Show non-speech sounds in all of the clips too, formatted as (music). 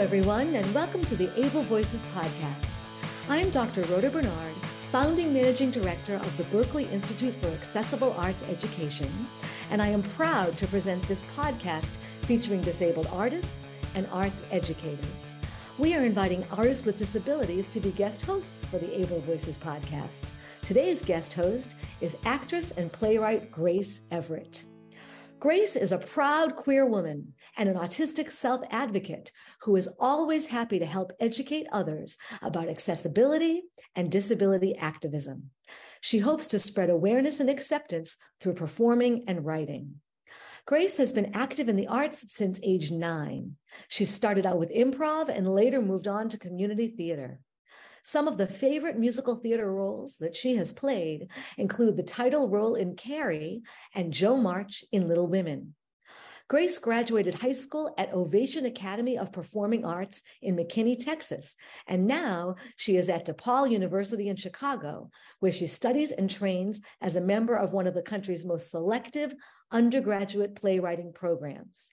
everyone, and welcome to the Able Voices podcast. I'm Dr. Rhoda Bernard, founding managing director of the Berklee Institute for Accessible Arts Education, and I am proud to present this podcast featuring disabled artists and arts educators. We are inviting artists with disabilities to be guest hosts for the Able Voices podcast. Today's guest host is actress and playwright Grace Everett. Grace is a proud queer woman and an autistic self advocate who is always happy to help educate others about accessibility and disability activism. She hopes to spread awareness and acceptance through performing and writing. Grace has been active in the arts since age nine. She started out with improv and later moved on to community theater. Some of the favorite musical theater roles that she has played include the title role in Carrie and Jo March in Little Women. Grace graduated high school at Ovation Academy of Performing Arts in McKinney, Texas, and now she is at DePaul University in Chicago, where she studies and trains as a member of one of the country's most selective undergraduate playwriting programs.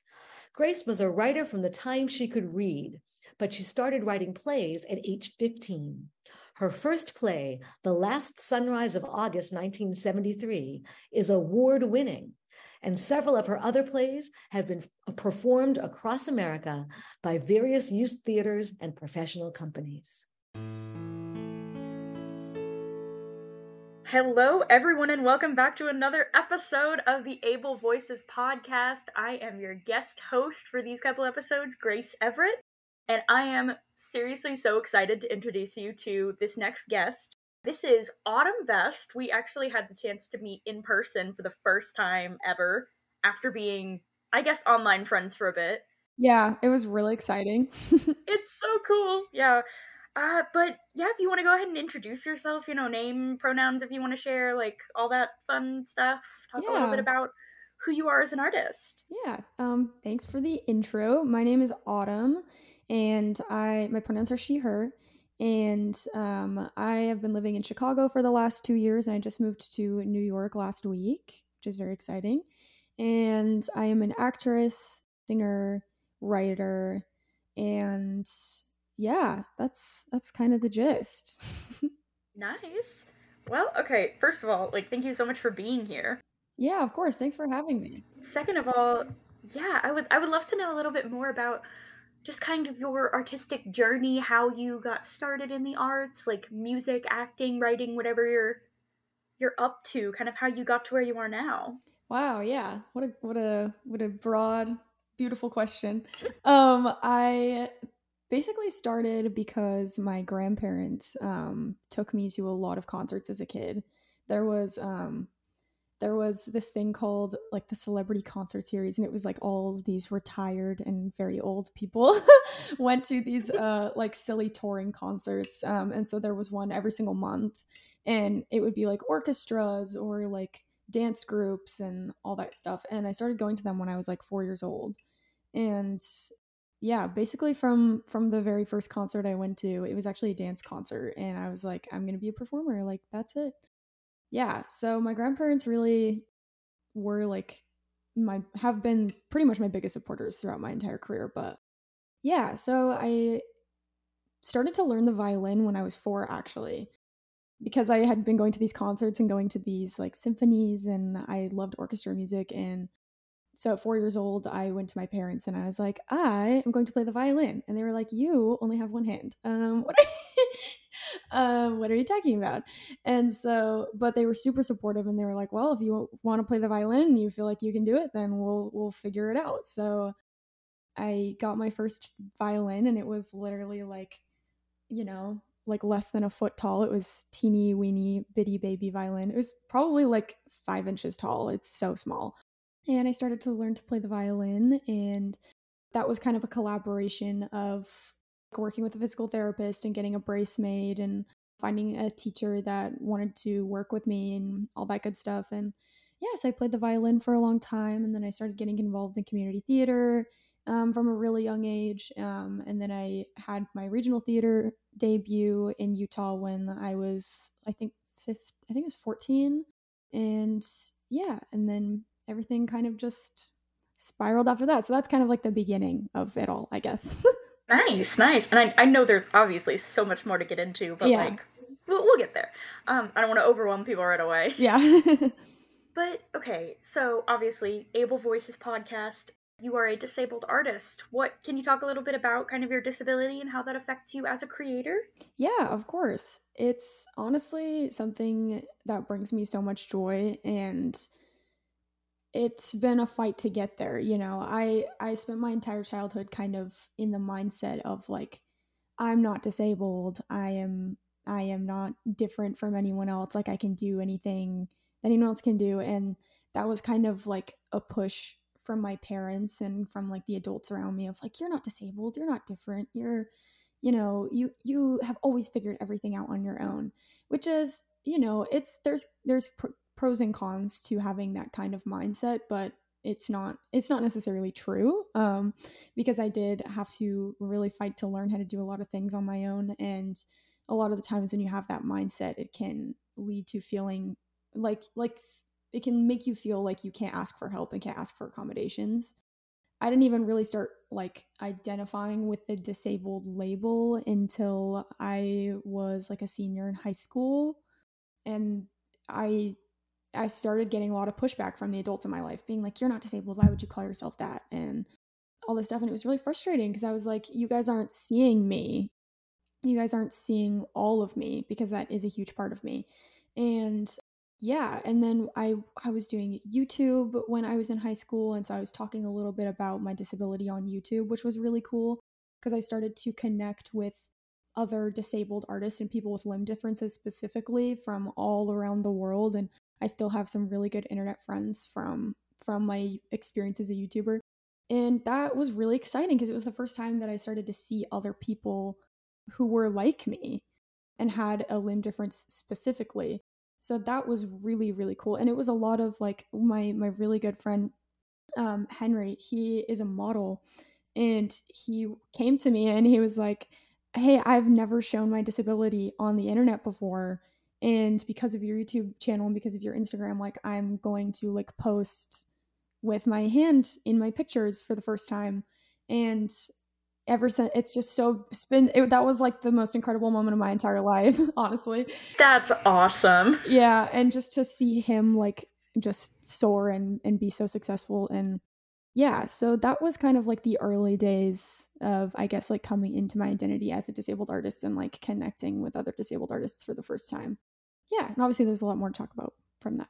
Grace was a writer from the time she could read, but she started writing plays at age 15. Her first play, The Last Sunrise of August 1973, is award winning, and several of her other plays have been performed across America by various youth theaters and professional companies. Hello, everyone, and welcome back to another episode of the Able Voices podcast. I am your guest host for these couple episodes, Grace Everett. And I am seriously so excited to introduce you to this next guest. This is Autumn Best. We actually had the chance to meet in person for the first time ever after being, I guess, online friends for a bit. Yeah, it was really exciting. (laughs) it's so cool. Yeah. Uh, but yeah, if you want to go ahead and introduce yourself, you know, name, pronouns, if you want to share, like all that fun stuff, talk yeah. a little bit about who you are as an artist. Yeah. Um, thanks for the intro. My name is Autumn and I my pronouns are she her and um, I have been living in Chicago for the last two years and I just moved to New York last week, which is very exciting. And I am an actress, singer, writer, and yeah, that's that's kind of the gist. (laughs) nice. Well, okay, first of all, like thank you so much for being here. Yeah, of course. Thanks for having me. Second of all, yeah, I would I would love to know a little bit more about just kind of your artistic journey, how you got started in the arts, like music, acting, writing, whatever you're you're up to, kind of how you got to where you are now. Wow, yeah. What a what a what a broad, beautiful question. um I basically started because my grandparents um took me to a lot of concerts as a kid. There was um there was this thing called like the celebrity concert series and it was like all these retired and very old people (laughs) went to these (laughs) uh like silly touring concerts um and so there was one every single month and it would be like orchestras or like dance groups and all that stuff and i started going to them when i was like 4 years old and yeah basically from from the very first concert i went to it was actually a dance concert and i was like i'm going to be a performer like that's it yeah, so my grandparents really were like my have been pretty much my biggest supporters throughout my entire career, but yeah, so I started to learn the violin when I was 4 actually. Because I had been going to these concerts and going to these like symphonies and I loved orchestra music and so at four years old, I went to my parents and I was like, I am going to play the violin. And they were like, You only have one hand. Um, what (laughs) (laughs) um, what are you talking about? And so, but they were super supportive and they were like, Well, if you want to play the violin and you feel like you can do it, then we'll we'll figure it out. So I got my first violin and it was literally like, you know, like less than a foot tall. It was teeny weeny bitty baby violin. It was probably like five inches tall. It's so small and I started to learn to play the violin. And that was kind of a collaboration of working with a physical therapist and getting a brace made and finding a teacher that wanted to work with me and all that good stuff. And yes, I played the violin for a long time. And then I started getting involved in community theater um, from a really young age. Um, and then I had my regional theater debut in Utah when I was, I think, 15, I think it was 14. And yeah, and then everything kind of just spiraled after that. So that's kind of like the beginning of it all, I guess. (laughs) Nice, nice. And I, I know there's obviously so much more to get into, but Yeah. like we'll, we'll get there. Um, I don't want to overwhelm people right away. Yeah. (laughs) But okay, so obviously, Able Voices podcast, you are a disabled artist. What can you talk a little bit about kind of your disability and how that affects you as a creator? Yeah, of course. It's honestly something that brings me so much joy and it's been a fight to get there, you know. I I spent my entire childhood kind of in the mindset of like I'm not disabled. I am I am not different from anyone else. Like I can do anything that anyone else can do and that was kind of like a push from my parents and from like the adults around me of like you're not disabled, you're not different. You're you know, you you have always figured everything out on your own, which is, you know, it's there's there's pros and cons to having that kind of mindset, but it's not it's not necessarily true um, because I did have to really fight to learn how to do a lot of things on my own and a lot of the times when you have that mindset it can lead to feeling like like it can make you feel like you can't ask for help and can't ask for accommodations. I didn't even really start like identifying with the disabled label until I was like a senior in high school and I I started getting a lot of pushback from the adults in my life being like you're not disabled. Why would you call yourself that? and all this stuff and it was really frustrating because I was like you guys aren't seeing me. You guys aren't seeing all of me because that is a huge part of me. And yeah and then i i was doing youtube when i was in high school and so i was talking a little bit about my disability on youtube which was really cool because i started to connect with other disabled artists and people with limb differences specifically from all around the world and i still have some really good internet friends from from my experience as a youtuber. And that was really exciting because it was the first time that i started to see other people who were like me and had a limb difference specifically. So that was really really cool. And it was a lot of like my my really good friend um henry he is a model and he came to me and he was like hey i've never shown my disability on the internet before and because of your youtube channel and because of your instagram like i'm going to like post with my hand in my pictures for the first time. And ever since it's just so it's been it, that was like the most incredible moment of my entire life (laughs) honestly. That's awesome. yeah and just to see him like just soar and and be so successful and yeah so that was kind of like the early days of i guess like coming into my identity as a disabled artist and like connecting with other disabled artists for the first time yeah and obviously there's a lot more to talk about from that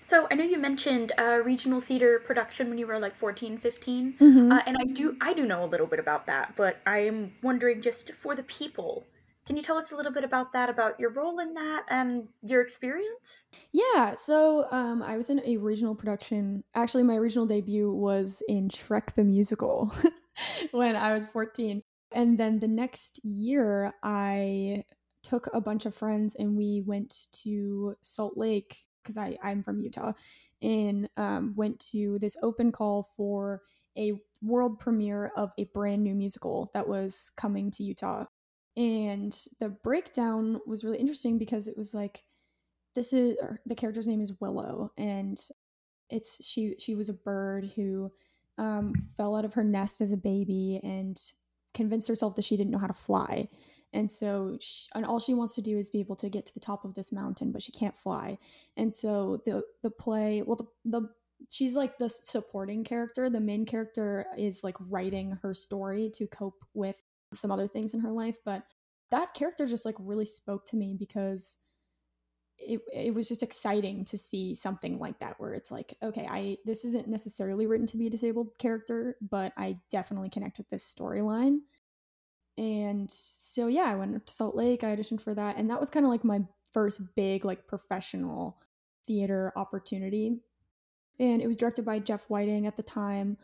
So I know you mentioned uh, regional theater production when you were like 14, 15. Mhm. Uh, and I do I do know a little bit about that, but I am wondering just for the people, can you tell us a little bit about that, about your role in that and your experience? Yeah, so um, I was in a regional production. Actually, my regional debut was in Shrek the Musical (laughs) when I was 14. And then the next year, I took a bunch of friends and we went to Salt Lake because I I'm from Utah and um, went to this open call for a world premiere of a brand new musical that was coming to Utah. And the breakdown was really interesting because it was like, this is er, the character's name is Willow, and it's she she was a bird who um, fell out of her nest as a baby and convinced herself that she didn't know how to fly. And so, she, and all she wants to do is be able to get to the top of this mountain, but she can't fly. And so the the play, well, the the she's like the supporting character. The main character is like writing her story to cope with some other things in her life, but that character just like really spoke to me because it, it was just exciting to see something like that where it's like okay i this isn't necessarily written to be a disabled character but i definitely connect with this storyline and so yeah i went to salt lake i auditioned for that and that was kind of like my first big like professional theater opportunity. And it was directed by jeff whiting at the time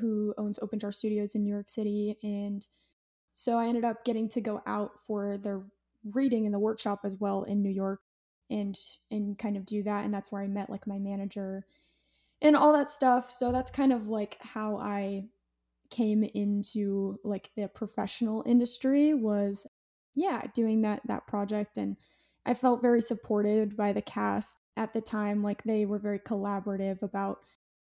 who owns open jar studios in new york city and so i ended up getting to go out for the reading in the workshop as well in new york and and kind of do that and that's where i met like my manager and all that stuff. So that's kind of like how i came into like the professional industry was yeah doing that that project and i felt very supported by the cast at the time like they were very collaborative about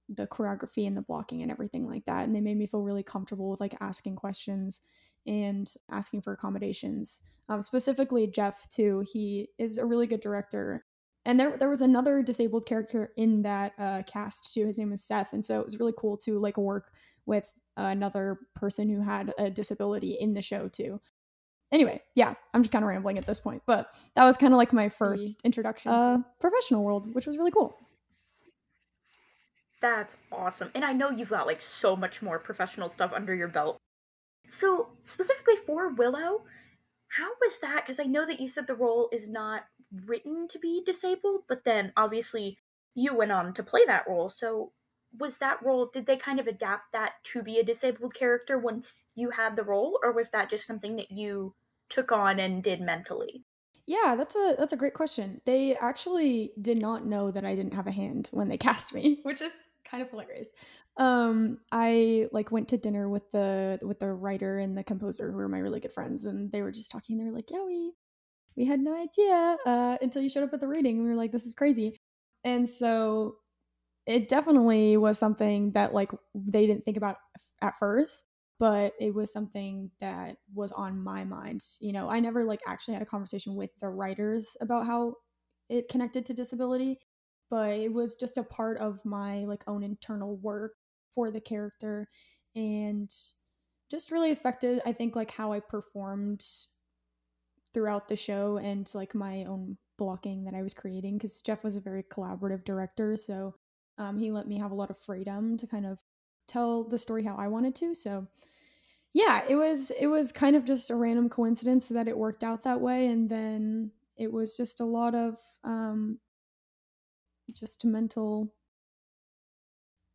the choreography and the blocking and everything like that. And they made me feel really comfortable with like asking questions and asking for accommodations. Um, specifically, Jeff too. He is a really good director. And there, there was another disabled character in that uh, cast too. His name was Seth, and so it was really cool to like work with another person who had a disability in the show too. Anyway, yeah, I'm just kind of rambling at this point, but that was kind of like my first introduction uh, to professional world, which was really cool. That's awesome. And I know you've got like so much more professional stuff under your belt. So, specifically for Willow, how was that? Because I know that you said the role is not written to be disabled, but then obviously you went on to play that role. So, was that role, did they kind of adapt that to be a disabled character once you had the role, or was that just something that you took on and did mentally? Yeah, that's a that's a great question. They actually did not know that I didn't have a hand when they (laughs) cast me, which is kind of hilarious. Um, I like went to dinner with the with the writer and the composer who are my really good friends, and they were just talking. They were like, "Yeah, we we had no idea uh, until you showed up at the reading, and we were like, this is crazy." And so it definitely was something that like they didn't think about at first but it was something that was on my mind you know i never like actually had a conversation with the writers about how it connected to disability but it was just a part of my like own internal work for the character and just really affected i think like how i performed throughout the show and like my own blocking that i was creating because jeff was a very collaborative director so um, he let me have a lot of freedom to kind of tell the story how i wanted to so yeah it was it was kind of just a random coincidence that it worked out that way and then it was just a lot of um, just mental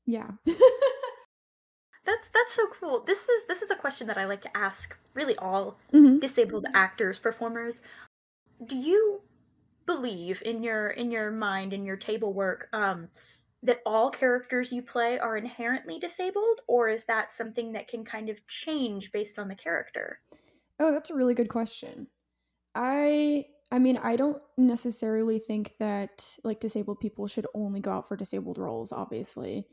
yeah. (laughs) That's that's so cool. This is this is a question that i like to ask really all mm-hmm. disabled actors performers. Do you believe in your in your mind in your table work um that all characters you play are inherently disabled or is that something that can kind of change based on the character oh that's a really good question i I mean, I don't necessarily think that like disabled people should only go out for disabled roles, obviously.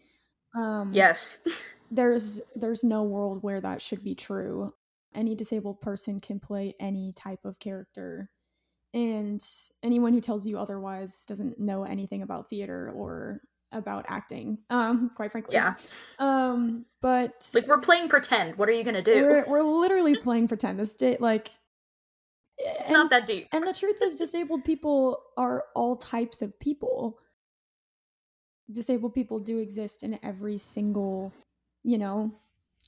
Um Yes. (laughs) there's there's no world where that should be true. Any disabled person can play any type of character. And anyone who tells you otherwise doesn't know anything about theater or about acting um (laughs) quite frankly yeah um but like we're playing pretend what are you gonna do we're, (laughs) we're literally playing pretend this day like it's and, not that deep. And the truth is, disabled people are all types of people. Disabled people do exist in every single, you know,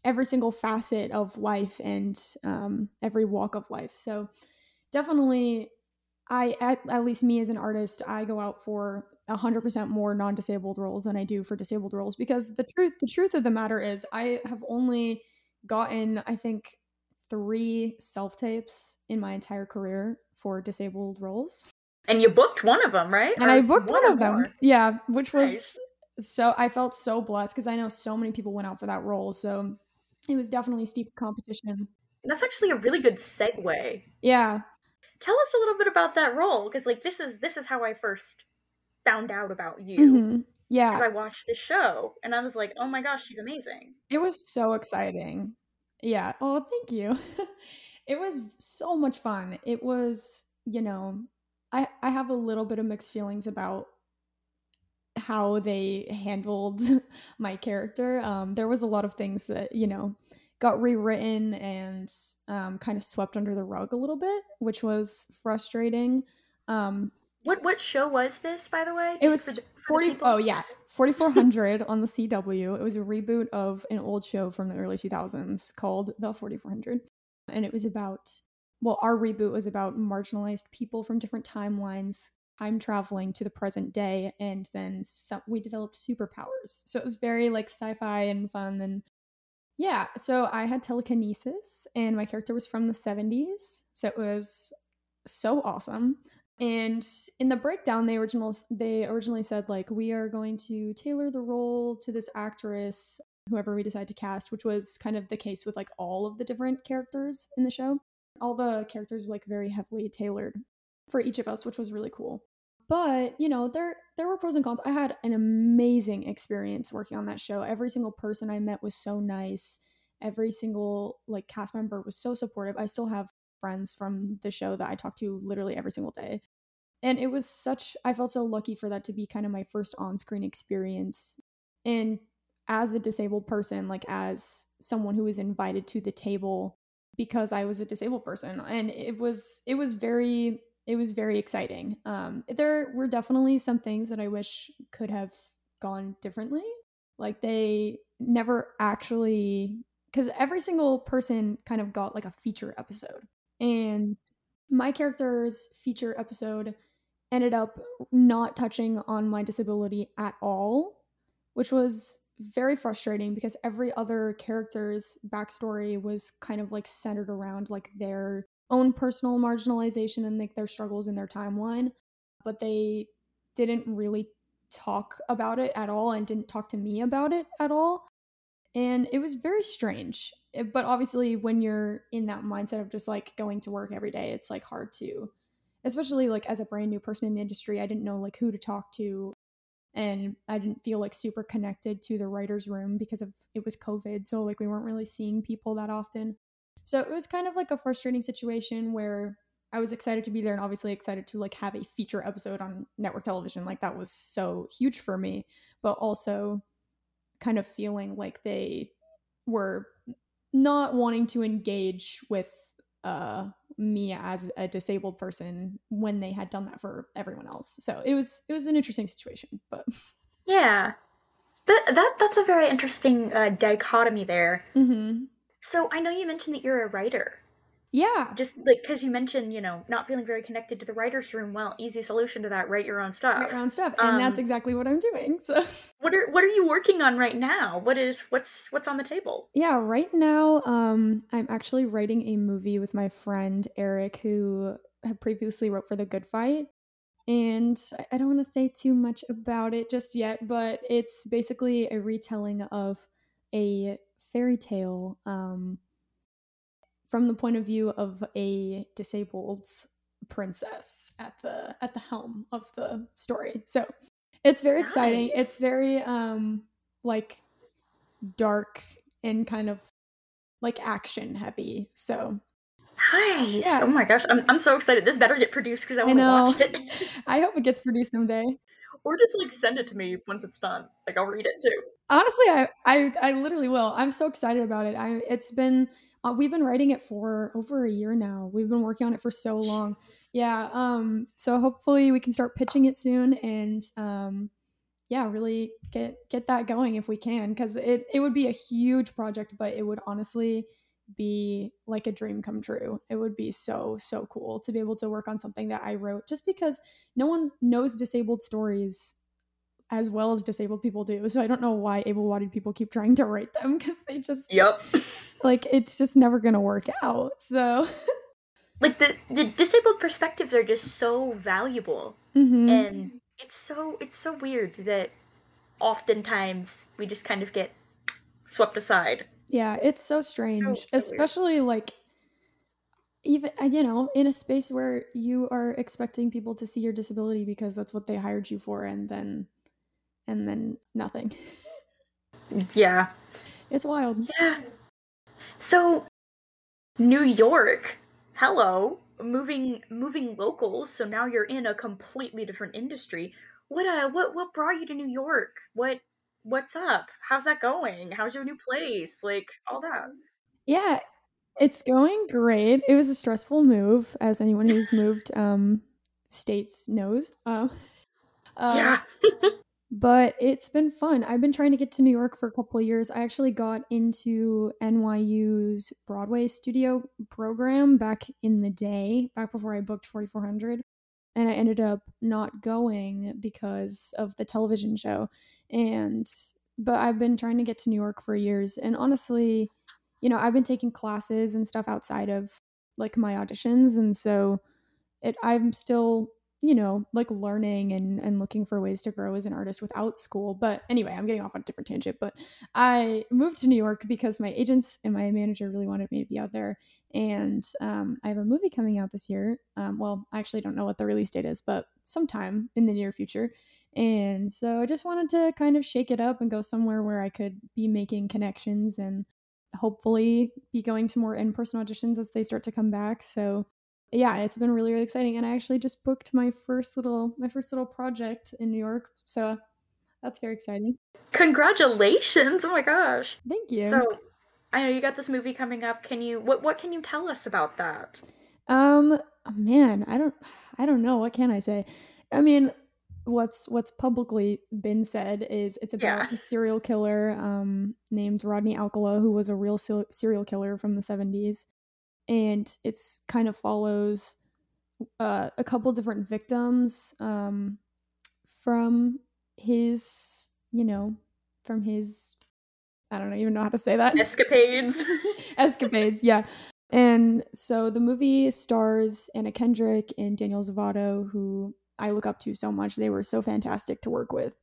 every single facet of life and um, every walk of life. So definitely, I at, at least me as an artist, I go out for hundred percent more non-disabled roles than I do for disabled roles because the truth, the truth of the matter is, I have only gotten, I think, three self tapes in my entire career for disabled roles. And you booked one of them, right? And or I booked one, one of them. More? Yeah, which was nice. so I felt so blessed because I know so many people went out for that role. So it was definitely steep competition. That's actually a really good segue. Yeah. Tell us a little bit about that role because like this is this is how I first found out about you. Mm-hmm. Yeah. Because I watched the show and I was like, oh my gosh, she's amazing. It was so exciting. Yeah. Oh, thank you. (laughs) it was so much fun. It was, you know, I I have a little bit of mixed feelings about how they handled (laughs) my character. Um, there was a lot of things that you know got rewritten and um, kind of swept under the rug a little bit, which was frustrating. Um, what what show was this, by the way? Just it was for the, for forty. Oh yeah, forty four hundred on the CW. It was a reboot of an old show from the early two thousands called The Forty Four Hundred, and it was about. Well, our reboot was about marginalized people from different timelines time traveling to the present day, and then some, we developed superpowers. So it was very like sci-fi and fun and yeah. So I had telekinesis, and my character was from the seventies. So it was so awesome. And in the breakdown, they original they originally said like we are going to tailor the role to this actress, whoever we decide to cast, which was kind of the case with like all of the different characters in the show. All the characters like very heavily tailored for each of us, which was really cool. But you know there there were pros and cons. I had an amazing experience working on that show. Every single person i met was so nice. Every single like cast member was so supportive. I still have friends from the show that i talk to literally every single day. And it was such i felt so lucky for that to be kind of my first on-screen experience. And as a disabled person like as someone who was invited to the table because i was a disabled person. And it was it was very it was very exciting. Um there were definitely some things that i wish could have gone differently. Like they never actually because every single person kind of got like a feature episode. And my character's feature episode ended up not touching on my disability at all, which was very frustrating because every other character's backstory was kind of like centered around like their own personal marginalization and like their struggles in their timeline, but they didn't really talk about it at all and didn't talk to me about it at all. And it was very strange. But obviously, when you're in that mindset of just like going to work every day, it's like hard to especially like as a brand new person in the industry, I didn't know like who to talk to and I didn't feel like super connected to the writers room because of it was COVID, so like we weren't really seeing people that often. So it was kind of like a frustrating situation where I was excited to be there and obviously excited to like have a feature episode on network television. Like that was so huge for me, but also kind of feeling like they were not wanting to engage with uh me as a disabled person when they had done that for everyone else. So it was it was an interesting situation, but yeah, that that that's a very interesting uh, dichotomy there. Mm-hmm. So I know you mentioned that you're a writer. Yeah. Just like because you mentioned, you know, not feeling very connected to the writer's room. Well, easy solution to that: write your own stuff. Write your own stuff, and um, that's exactly what I'm doing. So, (laughs) what are what are you working on right now? What is what's what's on the table? Yeah, right now, um, I'm actually writing a movie with my friend Eric, who had previously wrote for The Good Fight. And I don't want to say too much about it just yet, but it's basically a retelling of a fairy tale. Um, from the point of view of a disabled princess at the at the helm of the story. So it's very nice. exciting. It's very um like dark and kind of like action heavy. So nice. Yeah. Oh my gosh, I'm I'm so excited. This better get produced because I want to watch it. (laughs) I hope it gets produced someday. Or just like send it to me once it's done. Like I'll read it too. Honestly, I I, I literally will. I'm so excited about it. I it's been uh, we've been writing it for over a year now. We've been working on it for so long. Yeah. Um. So hopefully we can start pitching it soon, and um, yeah, really get get that going if we can, because it it would be a huge project, but it would honestly be like a dream come true. It would be so so cool to be able to work on something that I wrote, just because no one knows disabled stories as well as disabled people do. So I don't know why able-bodied people keep trying to write them because they just Yep. (laughs) like it's just never going to work out. So (laughs) like the the disabled perspectives are just so valuable. Mm-hmm. And it's so it's so weird that oftentimes we just kind of get swept aside. Yeah, it's so strange, so, so especially weird. like even uh, you know in a space where you are expecting people to see your disability because that's what they hired you for and then and then nothing. Yeah. It's wild. Yeah. So New York, hello, moving moving locals, so now you're in a completely different industry. What uh what what brought you to New York? What what's up? How's that going? How's your new place? Like all that. Yeah, it's going great. It was a stressful move, as anyone who's moved um states knows. Uh, uh, (laughs) yeah. (laughs) but it's been fun. I've been trying to get to New York for a couple of years. I actually got into NYU's Broadway studio program back in the day, back before I booked 4400. And I ended up not going because of the television show. And, but I've been trying to get to New York for years. And honestly, you know, I've been taking classes and stuff outside of like my auditions. And so it, I'm still you know, like learning and and looking for ways to grow as an artist without school. But anyway, I'm getting off on a different tangent. But I moved to New York because my agents and my manager really wanted me to be out there. And um, I have a movie coming out this year. Um, well, I actually don't know what the release date is, but sometime in the near future. And so I just wanted to kind of shake it up and go somewhere where I could be making connections and hopefully be going to more in person auditions as they start to come back. So yeah, it's been really, really exciting. And I actually just booked my first little my first little project in New York. So that's very exciting. Congratulations. Oh my gosh. Thank you. So I know you got this movie coming up. Can you what what can you tell us about that? Um man, I don't I don't know. What can I say? I mean, what's what's publicly been said is it's about Yeah. a serial killer um named Rodney Alcala who was a real serial killer from the 70s and it's kind of follows uh, a couple different victims um, from his, you know, from his, I don't even know how to say that. Escapades. (laughs) Escapades, yeah. And so the movie stars Anna Kendrick and Daniel Zovatto, who I look up to so much. They were so fantastic to work with.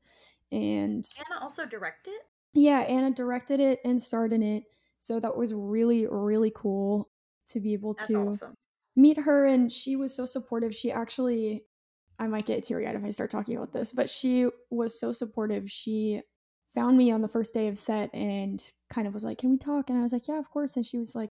And Anna also directed? yeah, Anna directed it and starred in it. So that was really, really cool to be able That's to awesome. meet her. And she was so supportive. She actually, I might get teary eyed if I start talking about this, but she was so supportive. She found me on the first day of set and kind of was like, Can we talk? And I was like, Yeah, of course. And she was like,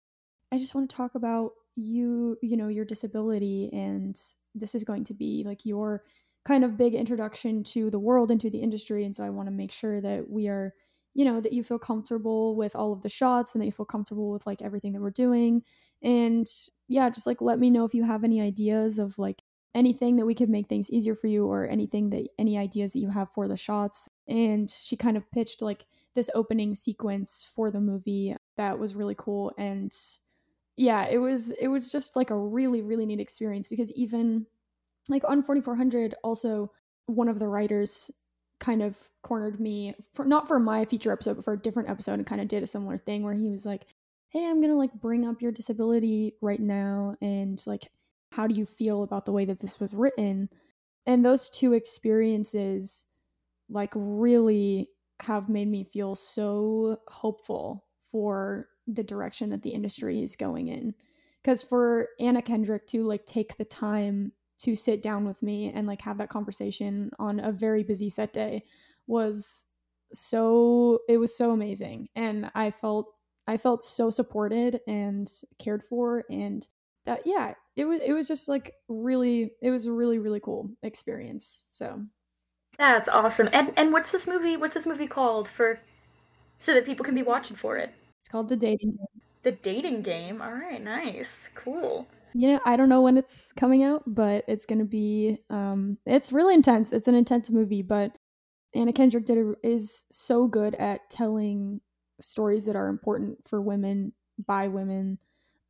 I just want to talk about you, you know, your disability. And this is going to be like your kind of big introduction to the world and to the industry. And so I want to make sure that we are, you know, that you feel comfortable with all of the shots and that you feel comfortable with like everything that we're doing. And yeah, just like let me know if you have any ideas of like anything that we could make things easier for you or anything that any ideas that you have for the shots. And she kind of pitched like this opening sequence for the movie that was really cool. And yeah, it was it was just like a really, really neat experience because even like on 4400 also one of the writers kind of cornered me for not for my feature episode but for a different episode and kind of did a similar thing where he was like hey i'm gonna like bring up your disability right now and like how do you feel about the way that this was written? And those two experiences like really have made me feel so hopeful for the direction that the industry is going in. Because for anna kendrick to like take the time to sit down with me and like have that conversation on a very busy set day was so it was so amazing and i felt i felt so supported and cared for and that yeah it was it was just like really it was a really really cool experience so That's awesome. And and what's this movie? What's this movie called for so that people can be watching for it? it's called the dating game The dating game. All right, nice. Cool. You know i don't know when it's coming out but it's gonna be um it's really intense. It's an intense movie but anna kendrick did a, is so good at telling stories that are important for women by women.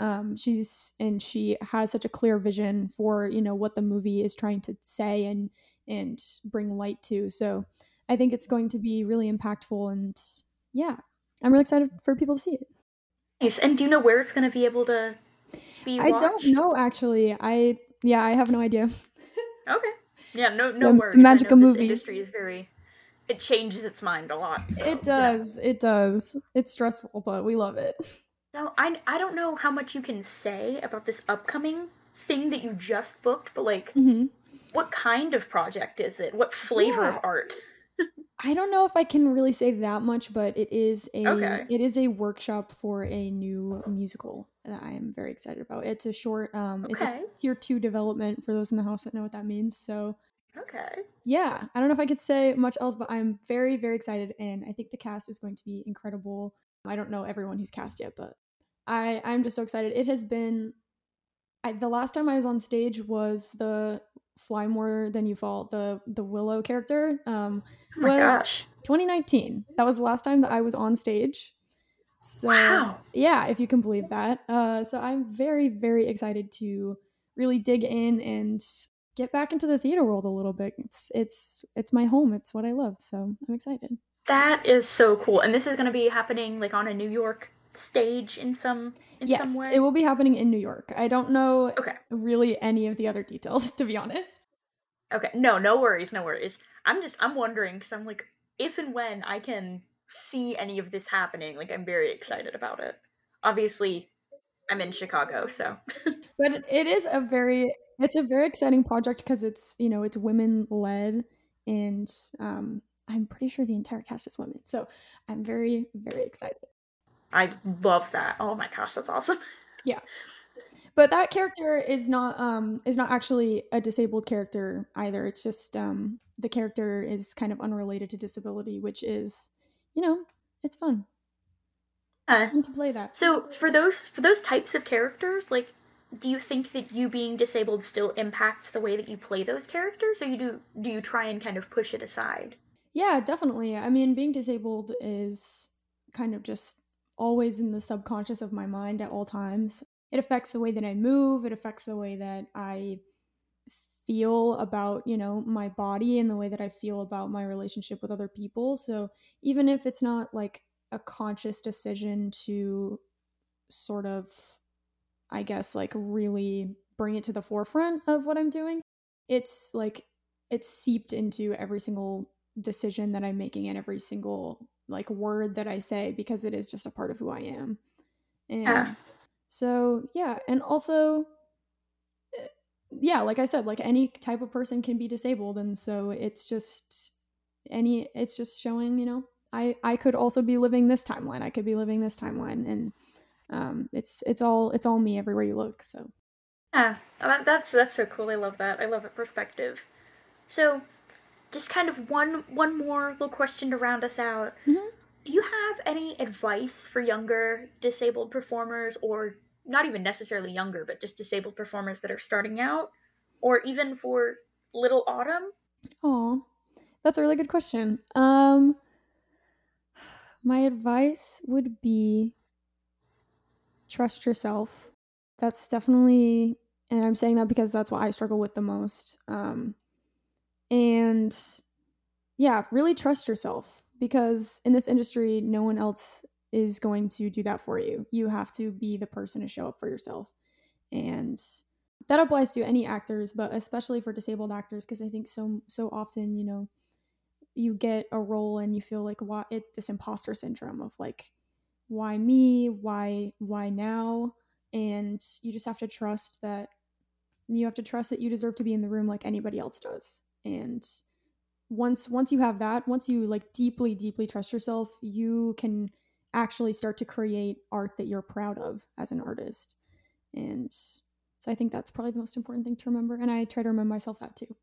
Um she's and she has such a clear vision for you know what the movie is trying to say and and bring light to. So i think it's going to be really impactful and yeah i'm really excited for people to see it. Nice. And do you know where it's going to be able to be i don't know actually i yeah i have no idea (laughs) Okay. Yeah, no no The- the worries. I magic know of this movies. industry is very it changes its mind a lot. So, it yeah. does. It does. It's stressful, but we love it. So I I don't know how much you can say about this upcoming thing that you just booked, but like hmm what kind of project is it? What flavor of art? I don't know if I can really say that much, but it is a Okay. it is a workshop for a new musical that I am very excited about. It's a short um it's a Okay. tier 2 development for those in the house that know what that means. So, Okay. yeah, I don't know if I could say much else, but I'm very very excited and I think the cast is going to be incredible. I don't know everyone who's cast yet, but I I'm just so excited. It has been I, the last time I was on stage was the Fly More Than You Fall, the the Willow character. Um, Oh my was gosh. 2019. That was the last time that I was on stage. So Wow. yeah, if you can believe that. Uh, so I'm very very excited to really dig in and get back into the theater world a little bit. It's it's it's my home. It's what I love. So I'm excited. That is so cool. And this is going to be happening like on a New York stage in some in yes, some way. it will be happening in New York. I don't know Okay. really any of the other details (laughs) to be honest. Okay, no, no worries, no worries. I'm just I'm wondering because I'm like, if and when I can see any of this happening, like I'm very excited about it. Obviously, I'm in Chicago, so. (laughs) but it is a very it's a very exciting project because it's you know it's women led and um, I'm pretty sure the entire cast is women, so I'm very very excited. I love that. Oh my gosh, that's awesome. Yeah. But that character is not um is not actually a disabled character either. It's just um the character is kind of unrelated to disability, which is, you know, it's fun. Uh, fun to play that. So for those for those types of characters, like do you think that you being disabled still impacts the way that you play those characters or you do do you try and kind of push it aside? Yeah, definitely. I mean, being disabled is kind of just always in the subconscious of my mind at all times. It affects the way that I move, it affects the way that I feel about, you know, my body and the way that I feel about my relationship with other people. So, even if it's not like a conscious decision to sort of I guess like really bring it to the forefront of what I'm doing, it's like it's seeped into every single decision that I'm making and every single like word that I say because it is just a part of who I am. And yeah. so, yeah, and also eh, yeah, like I said, like any type of person can be disabled and so it's just any it's just showing, you know, I I could also be living this timeline. I could be living this timeline and um it's it's all it's all me everywhere you look, so yeah, that's that's so cool. I love that. I love it perspective. So, just kind of one one more little question to round us out. Mm-hmm. Do you have any advice for younger disabled performers, or not even necessarily younger, but just disabled performers that are starting out, or even for Little Autumn? Oh, that's a really good question. Um, my advice would be trust yourself. That's definitely, and I'm saying that because that's what I struggle with the most. Um, and yeah, really trust yourself because in this industry, no one else is going to do that for you. You have to be the person to show up for yourself. And that applies to any actors, but especially for disabled actors because I think so so often, you know, you get a role and you feel like why it this imposter syndrome of like why me? Why why now? And you just have to trust that you have to trust that you deserve to be in the room like anybody else does and once once you have that once you like deeply deeply trust yourself you can actually start to create art that you're proud of as an artist. And so i think that's probably the most important thing to remember and i try to remind myself that too.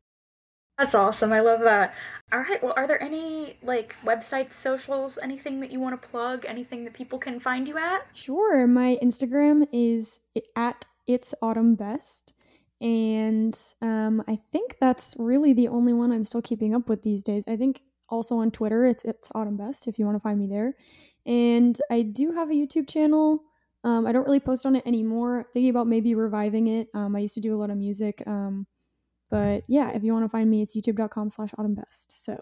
That's awesome. I love that. All right. Well are there any like websites socials anything that you want to plug? Anything that people can find you at? Sure. My instagram is at it's autumn best and um, I think that's really the only one I'm still keeping up with these days. I think also on Twitter, it's it's Autumn Best if you want to find me there. And I do have a YouTube channel. Um, I don't really post on it anymore. Thinking about maybe reviving it. Um, I used to do a lot of music. Um, but yeah, if you want to find me, it's youtube.com slash autumn best. So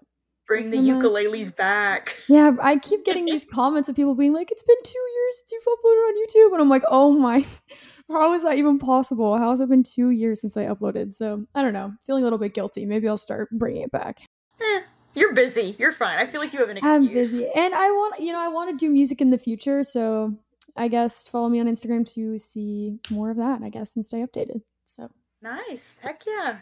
bring the ukuleles back. Yeah, I keep getting these (laughs) comments of people being like, it's been two years since you've uploaded on YouTube. And I'm like, oh my (laughs) how is that even possible? How has it been two years since I uploaded? So I don't know. Feeling a little bit guilty. Maybe I'll start bringing it back. Eh, you're busy. You're fine. I feel like you have an excuse. I'm busy, and I want you know I want to do music in the future. So I guess follow me on Instagram to see more of that. I guess and stay updated. So nice. Heck yeah.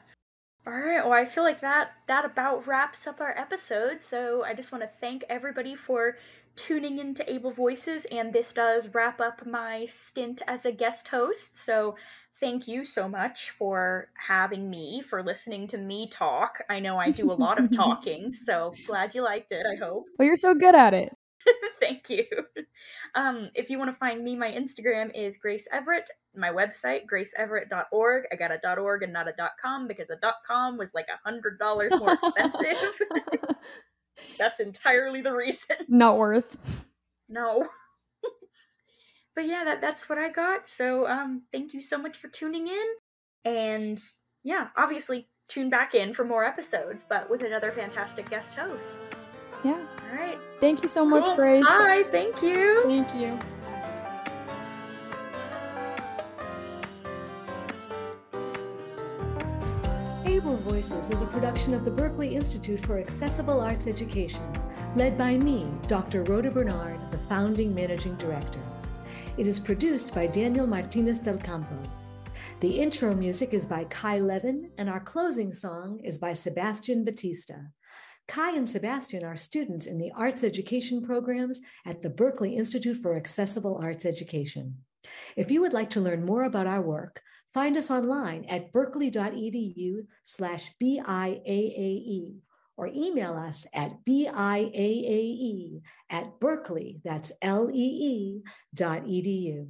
All right. Well, I feel like that that about wraps up our episode. So I just want to thank everybody for tuning into Able Voices, and this does wrap up my stint as a guest host. So, thank you so much for having me, for listening to me talk. I know I do a lot of (laughs) talking, so glad you liked it, I hope. Well, you're so good at it. (laughs) Thank you. Um, if you want to find me, my Instagram is Grace Everett. My website, graceeverett.org. I got a .org and not a .com because a .com was like a hundred dollars more (laughs) expensive. (laughs) That's entirely the reason. Not worth. No. but yeah, that that's what I got. So um thank you so much for tuning in. And yeah, obviously tune back in for more episodes, but with another fantastic guest host. Yeah. All right. Thank you so much. Grace. Bye. Thank you. Thank you. Able Voices is a production of the Berklee Institute for Accessible Arts Education, led by me, Dr. Rhoda Bernard, the founding managing director. It is produced by Daniel Martinez del Campo. The intro music is by Kai Levin, and our closing song is by Sebastian Batista. Kai and Sebastian are students in the arts education programs at the Berklee Institute for Accessible Arts Education. If you would like to learn more about our work, find us online at berklee.edu slash BIAAE or email us at BIAAE at Berklee, that's L-E-E dot edu.